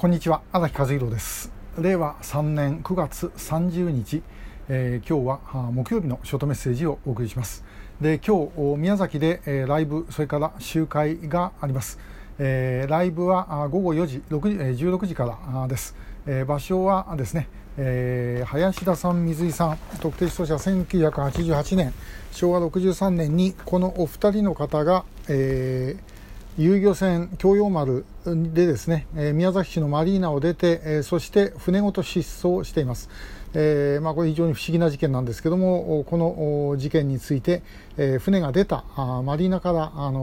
こんにちは荒木和弘です。令和3年9月30日、えー、今日は木曜日のショートメッセージをお送りします。で今日宮崎で、えー、ライブそれから集会があります、えー、ライブは午後4時6時、16時からです、えー、場所はですね、えー、林田さん水井さん特定失踪者1988年昭和63年にこのお二人の方が、えー遊漁船京葉丸でですね、え宮崎市のマリーナを出て、えそして船ごと失踪しています。えーまあ、これ非常に不思議な事件なんですけどもこの事件について、えー、船が出たあマリーナからあの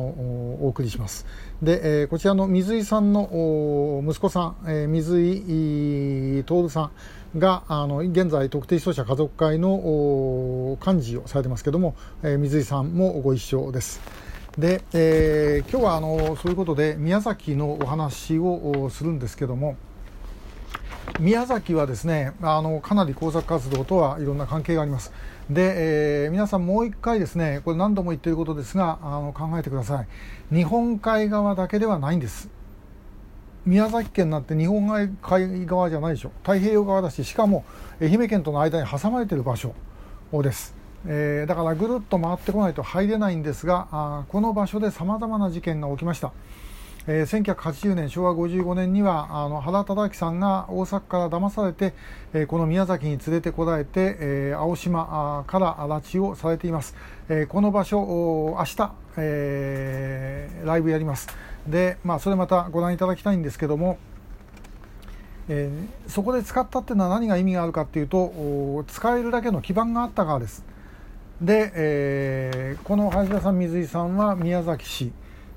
お送りしますで、えー、こちらの水井さんの息子さん、えー、水井徹さんがあの現在特定失踪者家族会の幹事をされてますけども、えー、水井さんもご一緒ですで、えー、今日はあのそういうことで宮崎のお話をするんですけども宮崎はですねあのかなり工作活動とはいろんな関係があります。で、えー、皆さんもう一回ですねこれ何度も言っていることですがあの考えてください。日本海側だけではないんです。宮崎県なんて日本海側じゃないでしょ。太平洋側だししかも愛媛県との間に挟まれている場所です。えー、だからぐるっと回ってこないと入れないんですがあこの場所でさまざまな事件が起きました、えー、1980年昭和55年にはあの原忠明さんが大阪から騙されて、えー、この宮崎に連れてこられて、えー、青島から拉致をされています、えー、この場所明日、えー、ライブやります。で、まあ、それまたご覧いただきたいんですけどもえー、そこで使ったっていうのは何が意味があるかっていうと使えるだけの基盤があったからです。で、えー、この林田さん、水井さんは宮崎市、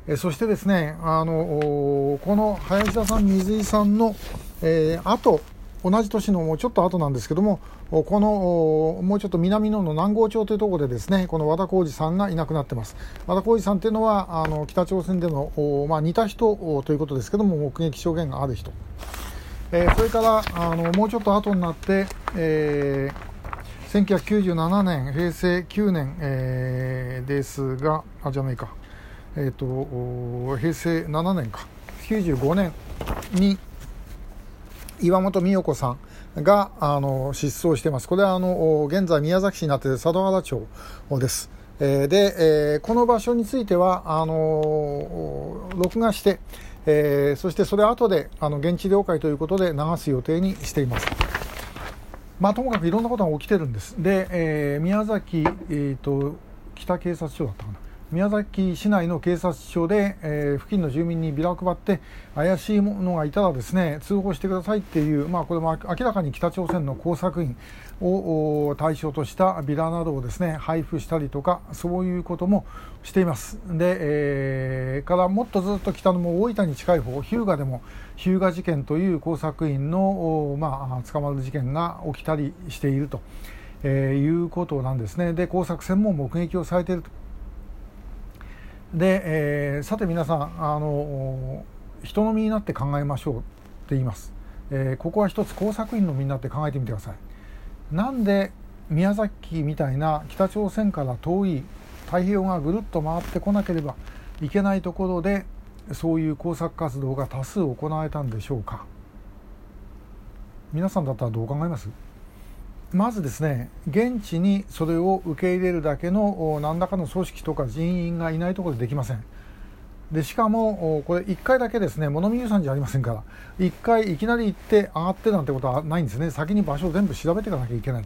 えー、そしてですねあのこの林田さん、水井さんの、えー、後同じ年のもうちょっと後なんですけども、このもうちょっと南野の南郷町というところでですねこの和田浩二さんがいなくなってます。和田浩二さんというのはあの北朝鮮での、まあ、似た人ということですけども目撃証言がある人、えー、それからあのもうちょっと後になって、えー1997年、平成9年、えー、ですが、あ、じゃないか、えっ、ー、と、平成7年か、95年に岩本美代子さんがあの失踪しています。これはあの現在宮崎市になっている佐渡原町です。えー、で、えー、この場所についてはあの録画して、えー、そしてそれ後であの現地了解ということで流す予定にしています。まあ、ともかくいろんなことが起きてるんです。で、えー、宮崎、えーと、北警察署だったかな。宮崎市内の警察署で、えー、付近の住民にビラを配って怪しいものがいたらですね通報してくださいっていう、まあ、これも明らかに北朝鮮の工作員を対象としたビラなどをですね配布したりとかそういうこともしていますで、えー、からもっとずっと北のも大分に近い方日向でも日向事件という工作員の、まあ、捕まる事件が起きたりしていると。えー、いうことなんですね。で、工作船も目撃をされているとで、えー、さて皆さんあの人の身になって考えましょうって言います、えー、ここは一つ工作員の身になって考えてみてください。なんで宮崎みたいな北朝鮮から遠い太平洋がぐるっと回ってこなければいけないところでそういう工作活動が多数行われたんでしょうか。皆さんだったらどう考えます？まずですね現地にそれを受け入れるだけの何らかの組織とか人員がいないところでできません。でしかもこれ1回だけですね物見湯さんじゃありませんから1回いきなり行って上がってなんてことはないんですね。先に場所を全部調べていかなきゃいけない。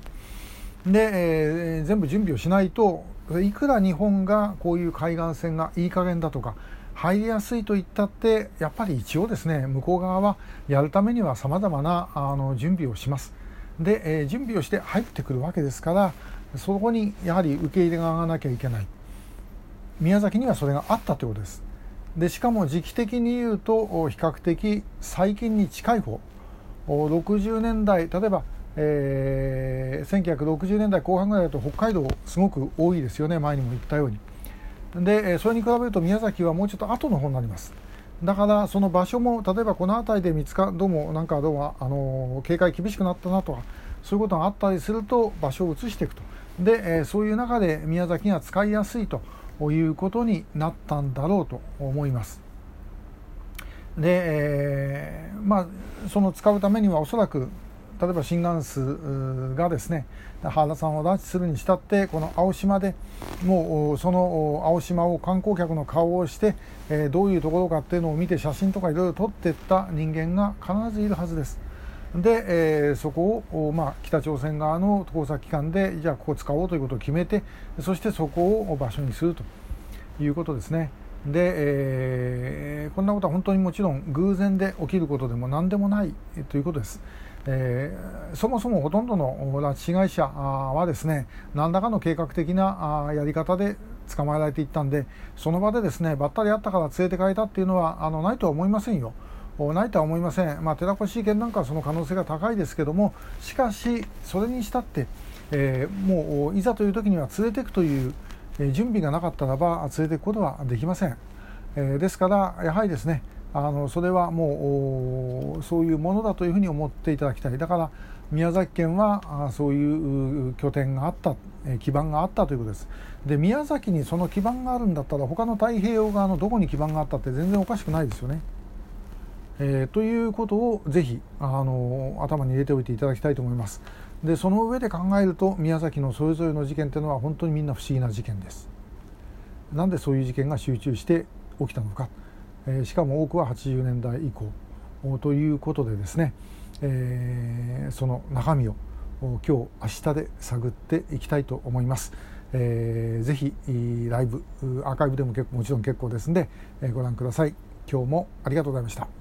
で、えー、全部準備をしないといくら日本がこういう海岸線がいい加減だとか入りやすいと言ったってやっぱり一応ですね向こう側はやるためにはさまざまなあの準備をします。で、え、準備をして入ってくるわけですからそこにやはり受け入れが上がなきゃいけない。宮崎にはそれがあったということです。でしかも時期的に言うと比較的最近に近い方。60年代例えば、えー、1960年代後半ぐらいだと北海道すごく多いですよね。前にも言ったように。でそれに比べると宮崎はもうちょっと後の方になります。だからその場所も例えばこの辺りで見つかどうもなんかどうもあの警戒厳しくなったなとかそういうことがあったりすると場所を移していくとで、えそういう中で宮崎が使いやすいということになったんだろうと思います。で、え、まあその使うためにはおそらく例えばシンガンスがですね原田さんを拉致するにしたってこの青島でもうその青島を観光客の顔をして、えー、どういうところかっていうのを見て写真とかいろいろ撮っていった人間が必ずいるはずです。で、えー、そこを、まあ、北朝鮮側の工作機関でじゃあここ使おうということを決めてそしてそこを場所にするということですね。で、えー、こんなことは本当にもちろん偶然で起きることでも何でもないということです。えー、そもそもほとんどの拉致被害者はですね何らかの計画的なやり方で捕まえられていったんでその場でですねばったり会ったから連れて帰ったっていうのはあのないとは思いませんよ。ないとは思いません、まあ、寺越事件なんかはその可能性が高いですけどもしかしそれにしたって、えー、もういざという時には連れていくという準備がなかったらば連れていくことはできません、えー、ですからやはりですねあのそれはもうそういうものだというふうに思っていただきたいだから宮崎県はそういう拠点があった基盤があったということですで宮崎にその基盤があるんだったら他の太平洋側のどこに基盤があったって全然おかしくないですよね。えー、ということをぜひあの頭に入れておいていただきたいと思います。でその上で考えると宮崎のそれぞれの事件というのは本当にみんな不思議な事件です。なんでそういう事件が集中して起きたのか。えしかも多くは80年代以降ということでですね、え、その中身を今日明日で探っていきたいと思います。えー、ぜひライブアーカイブでも結構もちろん結構ですんで、え、ご覧ください。今日もありがとうございました。